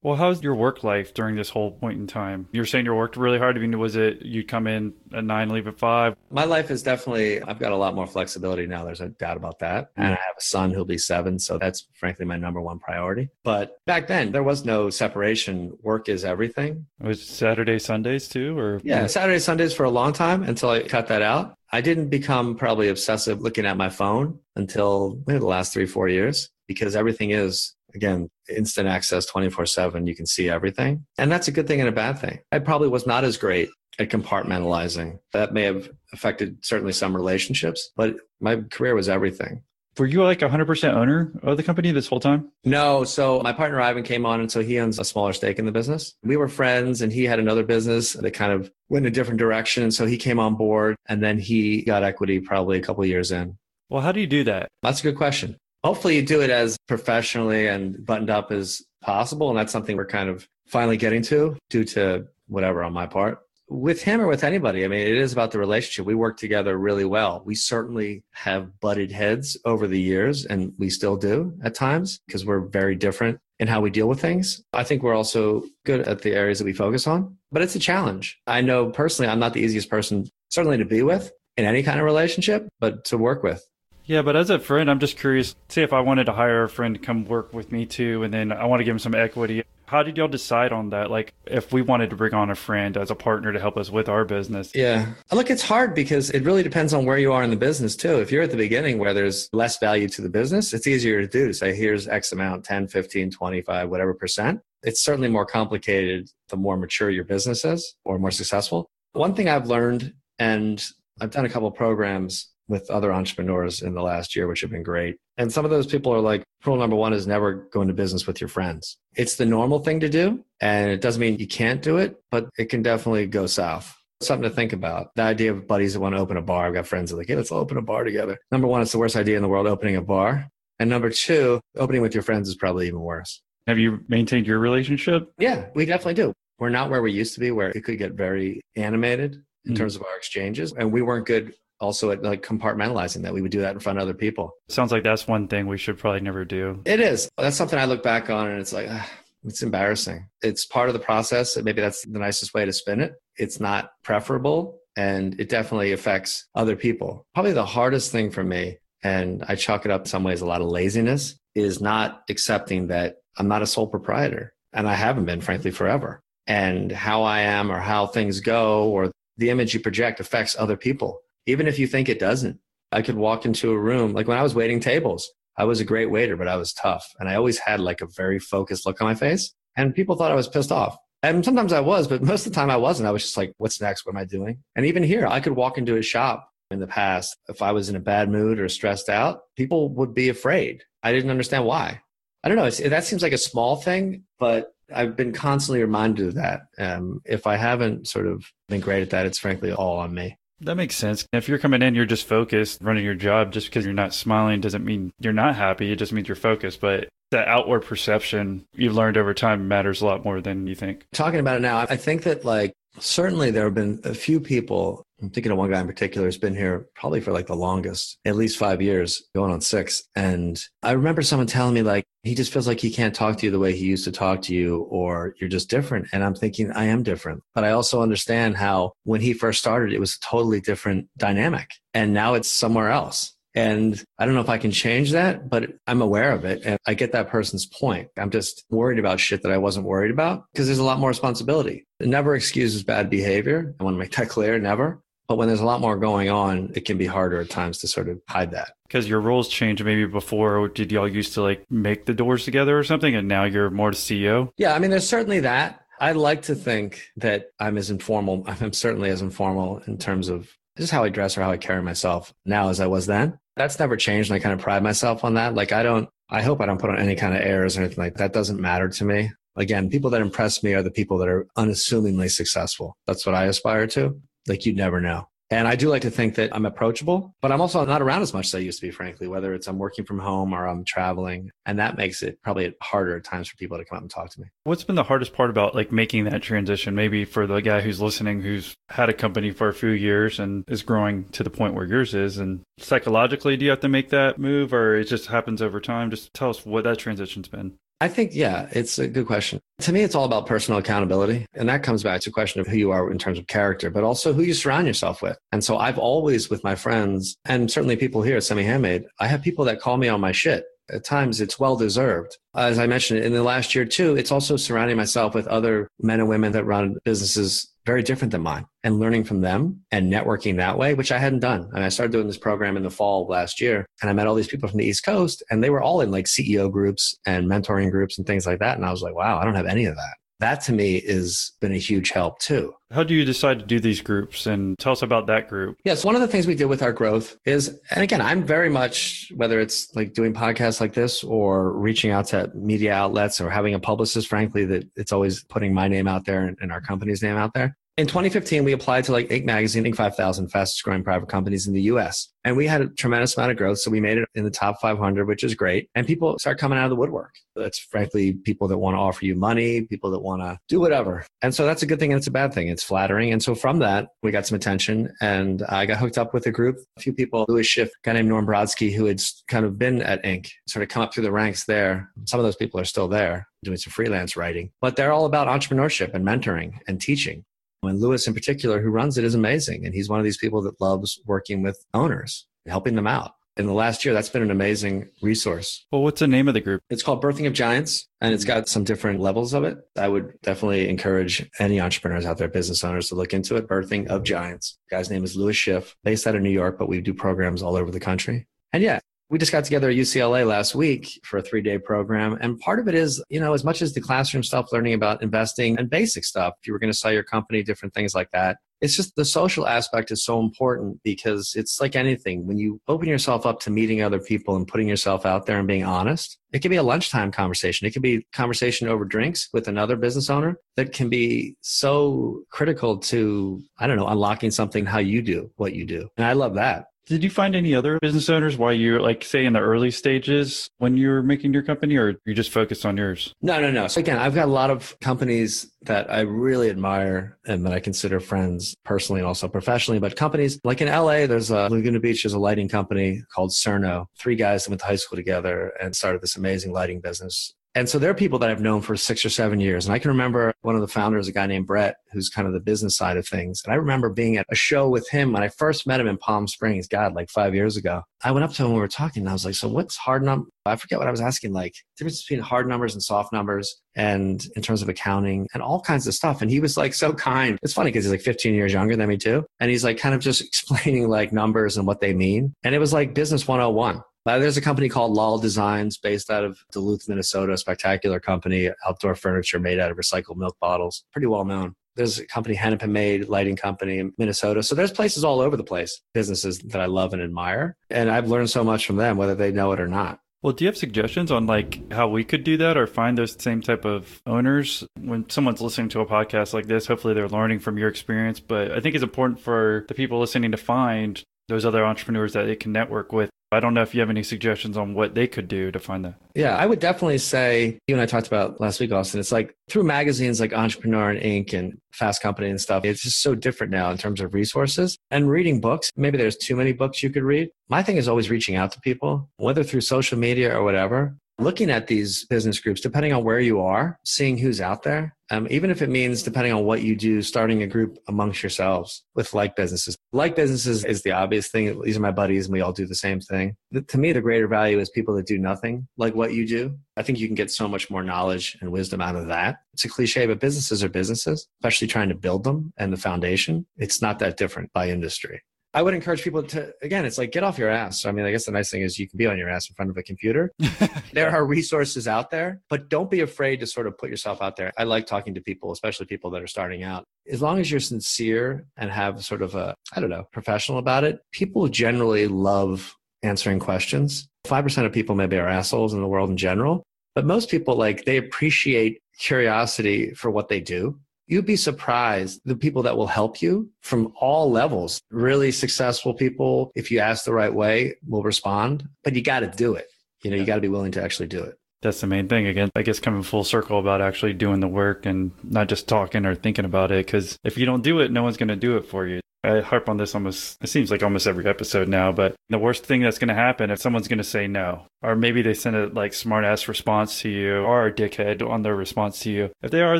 Well, how's your work life during this whole point in time? You're saying you worked really hard. I mean, was it you'd come in at nine, leave at five? My life is definitely, I've got a lot more flexibility now. There's no doubt about that. And I have a son who'll be seven. So that's frankly my number one priority. But back then, there was no separation. Work is everything. Was Saturday, Sundays too, or Yeah, Saturday, Sundays for a long time until I cut that out. I didn't become probably obsessive looking at my phone until maybe the last three, four years because everything is, again, instant access 24 7. You can see everything. And that's a good thing and a bad thing. I probably was not as great at compartmentalizing. That may have affected certainly some relationships, but my career was everything. Were you like 100% owner of the company this whole time? No, so my partner Ivan came on, and so he owns a smaller stake in the business. We were friends, and he had another business that kind of went in a different direction. And so he came on board, and then he got equity probably a couple of years in. Well, how do you do that? That's a good question. Hopefully, you do it as professionally and buttoned up as possible. And that's something we're kind of finally getting to due to whatever on my part. With him or with anybody, I mean, it is about the relationship. We work together really well. We certainly have butted heads over the years, and we still do at times because we're very different in how we deal with things. I think we're also good at the areas that we focus on, but it's a challenge. I know personally, I'm not the easiest person, certainly to be with in any kind of relationship, but to work with. Yeah, but as a friend, I'm just curious. Say if I wanted to hire a friend to come work with me too, and then I want to give him some equity. How did y'all decide on that? Like, if we wanted to bring on a friend as a partner to help us with our business? Yeah. Look, it's hard because it really depends on where you are in the business, too. If you're at the beginning where there's less value to the business, it's easier to do to say, here's X amount 10, 15, 25, whatever percent. It's certainly more complicated the more mature your business is or more successful. One thing I've learned, and I've done a couple programs with other entrepreneurs in the last year, which have been great. And some of those people are like, rule number one is never go into business with your friends. It's the normal thing to do. And it doesn't mean you can't do it, but it can definitely go south. Something to think about. The idea of buddies that want to open a bar. I've got friends that are like, hey, let's all open a bar together. Number one, it's the worst idea in the world, opening a bar. And number two, opening with your friends is probably even worse. Have you maintained your relationship? Yeah, we definitely do. We're not where we used to be, where it could get very animated in mm terms of our exchanges. And we weren't good also at like compartmentalizing that we would do that in front of other people. Sounds like that's one thing we should probably never do. It is. That's something I look back on and it's like, ugh, it's embarrassing. It's part of the process. Maybe that's the nicest way to spin it. It's not preferable and it definitely affects other people. Probably the hardest thing for me, and I chalk it up in some ways a lot of laziness, is not accepting that I'm not a sole proprietor and I haven't been, frankly, forever. And how I am or how things go or the image you project affects other people even if you think it doesn't. I could walk into a room, like when I was waiting tables, I was a great waiter, but I was tough. And I always had like a very focused look on my face. And people thought I was pissed off. And sometimes I was, but most of the time I wasn't. I was just like, what's next? What am I doing? And even here, I could walk into a shop in the past. If I was in a bad mood or stressed out, people would be afraid. I didn't understand why. I don't know. that seems like a small thing, but I've been constantly reminded of that. Um, if I haven't sort of been great at that, it's frankly all on me. That makes sense. If you're coming in, you're just focused, running your job. Just because you're not smiling doesn't mean you're not happy. It just means you're focused. But that outward perception you've learned over time matters a lot more than you think. Talking about it now, I think that like certainly there have been a few people I'm thinking of one guy in particular who's been here probably for like the longest, at least five years, going on six. And I remember someone telling me like, he just feels like he can't talk to you the way he used to talk to you, or you're just different. And I'm thinking, I am different. But I also understand how when he first started, it was a totally different dynamic. And now it's somewhere else. And I don't know if I can change that, but I'm aware of it. And I get that person's point. I'm just worried about shit that I wasn't worried about because there's a lot more responsibility. It never excuses bad behavior. I want to make that clear, never. But when there's a lot more going on, it can be harder at times to sort of hide that. Because your roles change. Maybe before, did y'all used to like make the doors together or something, and now you're more the CEO? Yeah, I mean, there's certainly that. I like to think that I'm as informal. <laughs> I'm certainly as informal in terms of just how I dress or how I carry myself now as I was then. That's never changed, and I kind of pride myself on that. Like, I don't. I hope I don't put on any kind of airs or anything like that doesn't matter to me. Again, people that impress me are the people that are unassumingly successful. That's what I aspire to like you'd never know. And I do like to think that I'm approachable, but I'm also not around as much as I used to be, frankly, whether it's I'm working from home or I'm traveling. And that makes it probably harder at times for people to come up and talk to me. What's been the hardest part about like making that transition? Maybe for the guy who's listening, who's had a company for a few years and is growing to the point where yours is. And psychologically, do you have to make that move or it just happens over time? Just tell us what that transition's been. I think, yeah, it's a good question. To me, it's all about personal accountability. And that comes back to a question of who you are in terms of character, but also who you surround yourself with. And so I've always, with my friends, and certainly people here at Semi Handmade, I have people that call me on my shit. At times, it's well deserved. As I mentioned in the last year, too, it's also surrounding myself with other men and women that run businesses very different than mine and learning from them and networking that way, which I hadn't done. And I started doing this program in the fall of last year and I met all these people from the East Coast and they were all in like CEO groups and mentoring groups and things like that. And I was like, wow, I don't have any of that. That to me has been a huge help too. How do you decide to do these groups and tell us about that group? Yes, one of the things we did with our growth is, and again, I'm very much, whether it's like doing podcasts like this or reaching out to media outlets or having a publicist, frankly, that it's always putting my name out there and our company's name out there. In 2015, we applied to like Inc. Magazine, Inc. 5000, fastest growing private companies in the US. And we had a tremendous amount of growth. So we made it in the top 500, which is great. And people start coming out of the woodwork. That's frankly people that want to offer you money, people that want to do whatever. And so that's a good thing and it's a bad thing. It's flattering. And so from that, we got some attention and I got hooked up with a group, a few people, Lewis Schiff, a guy named Norm Brodsky, who had kind of been at Inc., sort of come up through the ranks there. Some of those people are still there doing some freelance writing, but they're all about entrepreneurship and mentoring and teaching. And Lewis, in particular, who runs it, is amazing. And he's one of these people that loves working with owners, helping them out. In the last year, that's been an amazing resource. Well, what's the name of the group? It's called Birthing of Giants, and it's got some different levels of it. I would definitely encourage any entrepreneurs out there, business owners, to look into it. Birthing of Giants. The guy's name is Lewis Schiff, based out of New York, but we do programs all over the country. And yeah, we just got together at UCLA last week for a three day program. And part of it is, you know, as much as the classroom stuff, learning about investing and basic stuff, if you were going to sell your company, different things like that. It's just the social aspect is so important because it's like anything. When you open yourself up to meeting other people and putting yourself out there and being honest, it can be a lunchtime conversation. It can be conversation over drinks with another business owner that can be so critical to, I don't know, unlocking something how you do what you do. And I love that. Did you find any other business owners while you're like say in the early stages when you were making your company or you just focused on yours? No, no, no. So again, I've got a lot of companies that I really admire and that I consider friends personally and also professionally. But companies like in LA, there's a Laguna Beach, there's a lighting company called Cerno. Three guys that went to high school together and started this amazing lighting business. And so there are people that I've known for six or seven years. And I can remember one of the founders, a guy named Brett, who's kind of the business side of things. And I remember being at a show with him when I first met him in Palm Springs, God, like five years ago. I went up to him when we were talking and I was like, so what's hard number? I forget what I was asking, like difference between hard numbers and soft numbers and in terms of accounting and all kinds of stuff. And he was like so kind. It's funny because he's like 15 years younger than me too. And he's like kind of just <laughs> explaining like numbers and what they mean. And it was like business 101. Uh, there's a company called Loll Designs based out of Duluth, Minnesota, spectacular company, outdoor furniture made out of recycled milk bottles, pretty well known. There's a company, Hennepin Made Lighting Company in Minnesota. So there's places all over the place, businesses that I love and admire. And I've learned so much from them, whether they know it or not. Well, do you have suggestions on like how we could do that or find those same type of owners when someone's listening to a podcast like this? Hopefully they're learning from your experience, but I think it's important for the people listening to find those other entrepreneurs that they can network with I don't know if you have any suggestions on what they could do to find that. Yeah, I would definitely say, you and I talked about last week, Austin, it's like through magazines like Entrepreneur and Inc. and Fast Company and stuff, it's just so different now in terms of resources. And reading books, maybe there's too many books you could read. My thing is always reaching out to people, whether through social media or whatever looking at these business groups, depending on where you are, seeing who's out there, um, even if it means, depending on what you do, starting a group amongst yourselves with like businesses. Like businesses is the obvious thing. These are my buddies and we all do the same thing. To me, the greater value is people that do nothing like what you do. I think you can get so much more knowledge and wisdom out of that. It's a cliche, but businesses are businesses, especially trying to build them and the foundation. It's not that different by industry. I would encourage people to, again, it's like get off your ass. I mean, I guess the nice thing is you can be on your ass in front of a computer. <laughs> there are resources out there, but don't be afraid to sort of put yourself out there. I like talking to people, especially people that are starting out. As long as you're sincere and have sort of a, I don't know, professional about it, people generally love answering questions. 5% of people maybe are assholes in the world in general, but most people like they appreciate curiosity for what they do you'd be surprised the people that will help you from all levels. Really successful people, if you ask the right way, will respond, but you got to do it. You know, you got to be willing to actually do it. That's the main thing. Again, I guess coming full circle about actually doing the work and not just talking or thinking about it. Because if you don't do it, no one's going to do it for you. I harp on this almost, it seems like almost every episode now, but the worst thing that's going to happen if someone's going to say no, or maybe they send a like smart ass response to you or a dickhead on their response to you. If they are,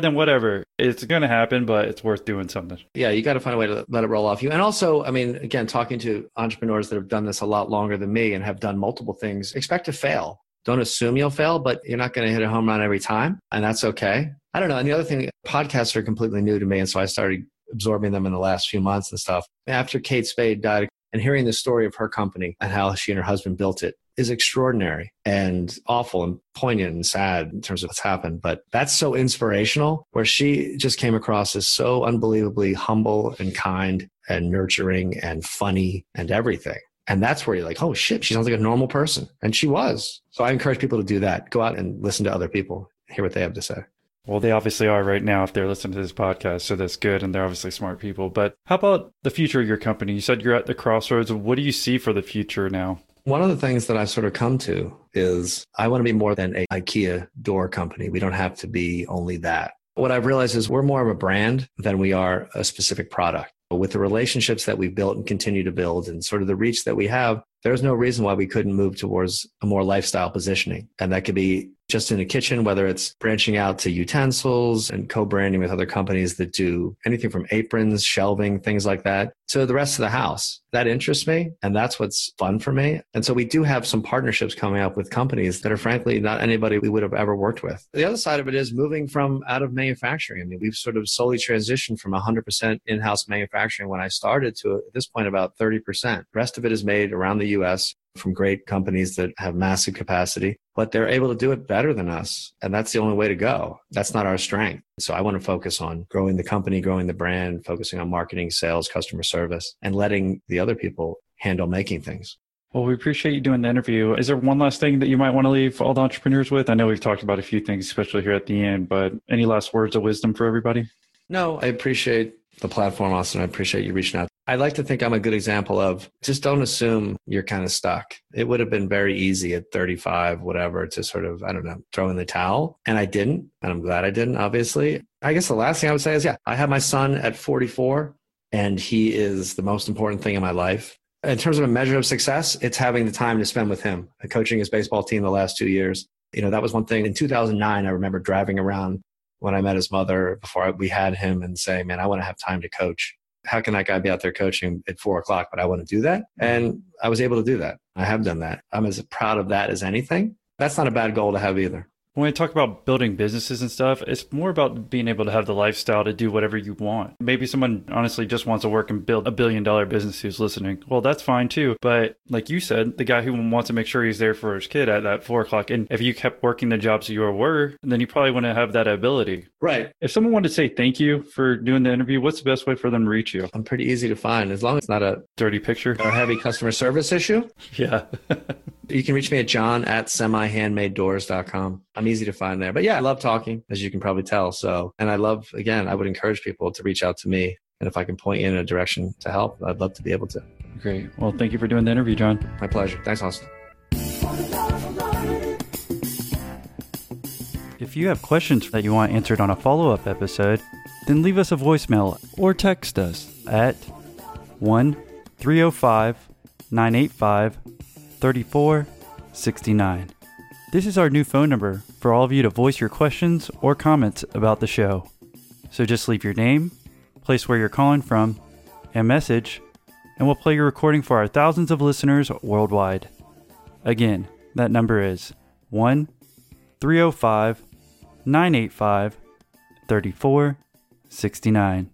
then whatever. It's going to happen, but it's worth doing something. Yeah, you got to find a way to let it roll off you. And also, I mean, again, talking to entrepreneurs that have done this a lot longer than me and have done multiple things, expect to fail. Don't assume you'll fail, but you're not going to hit a home run every time, and that's okay. I don't know. And the other thing, podcasts are completely new to me. And so I started absorbing them in the last few months and stuff. After Kate Spade died and hearing the story of her company and how she and her husband built it is extraordinary and awful and poignant and sad in terms of what's happened. But that's so inspirational where she just came across as so unbelievably humble and kind and nurturing and funny and everything. And that's where you're like, oh shit, she sounds like a normal person. And she was. So I encourage people to do that. Go out and listen to other people, hear what they have to say. Well, they obviously are right now if they're listening to this podcast, so that's good, and they're obviously smart people. But how about the future of your company? You said you're at the crossroads. What do you see for the future now? One of the things that I've sort of come to is I want to be more than a IKEA door company. We don't have to be only that. What I've realized is we're more of a brand than we are a specific product. With the relationships that we've built and continue to build and sort of the reach that we have, there's no reason why we couldn't move towards a more lifestyle positioning. And that could be just in the kitchen, whether it's branching out to utensils and co branding with other companies that do anything from aprons, shelving, things like that, to the rest of the house. That interests me. And that's what's fun for me. And so we do have some partnerships coming up with companies that are frankly not anybody we would have ever worked with. The other side of it is moving from out of manufacturing. I mean, we've sort of slowly transitioned from 100% in house manufacturing when I started to at this point about 30%. The rest of it is made around the US from great companies that have massive capacity, but they're able to do it better than us. And that's the only way to go. That's not our strength. So I want to focus on growing the company, growing the brand, focusing on marketing, sales, customer service, and letting the other people handle making things. Well, we appreciate you doing the interview. Is there one last thing that you might want to leave all the entrepreneurs with? I know we've talked about a few things, especially here at the end, but any last words of wisdom for everybody? No, I appreciate the platform, Austin. I appreciate you reaching out. I like to think I'm a good example of just don't assume you're kind of stuck. It would have been very easy at 35, whatever, to sort of, I don't know, throw in the towel. And I didn't. And I'm glad I didn't, obviously. I guess the last thing I would say is, yeah, I have my son at 44, and he is the most important thing in my life. In terms of a measure of success, it's having the time to spend with him. Coaching his baseball team the last two years. You know, that was one thing. In 2009, I remember driving around when I met his mother before we had him and saying, man, I want to have time to coach. How can that guy be out there coaching at four o'clock? But I want to do that. And I was able to do that. I have done that. I'm as proud of that as anything. That's not a bad goal to have either when I talk about building businesses and stuff, it's more about being able to have the lifestyle to do whatever you want. Maybe someone honestly just wants to work and build a billion dollar business who's listening. Well, that's fine too. But like you said, the guy who wants to make sure he's there for his kid at that four o'clock, and if you kept working the jobs you were, then you probably wouldn't have that ability. Right. If someone wanted to say thank you for doing the interview, what's the best way for them to reach you? I'm pretty easy to find as long as it's not a dirty picture or a heavy customer service issue. <laughs> Yeah. <laughs> you can reach me at john at semihandmadedoors.com. I'm easy to find there. But yeah, I love talking, as you can probably tell. So, and I love, again, I would encourage people to reach out to me. And if I can point you in a direction to help, I'd love to be able to. Great. Well, thank you for doing the interview, John. My pleasure. Thanks, Austin. If you have questions that you want answered on a follow up episode, then leave us a voicemail or text us at 1 305 985 3469. This is our new phone number for all of you to voice your questions or comments about the show. So just leave your name, place where you're calling from, and message, and we'll play your recording for our thousands of listeners worldwide. Again, that number is 1 305 985 3469.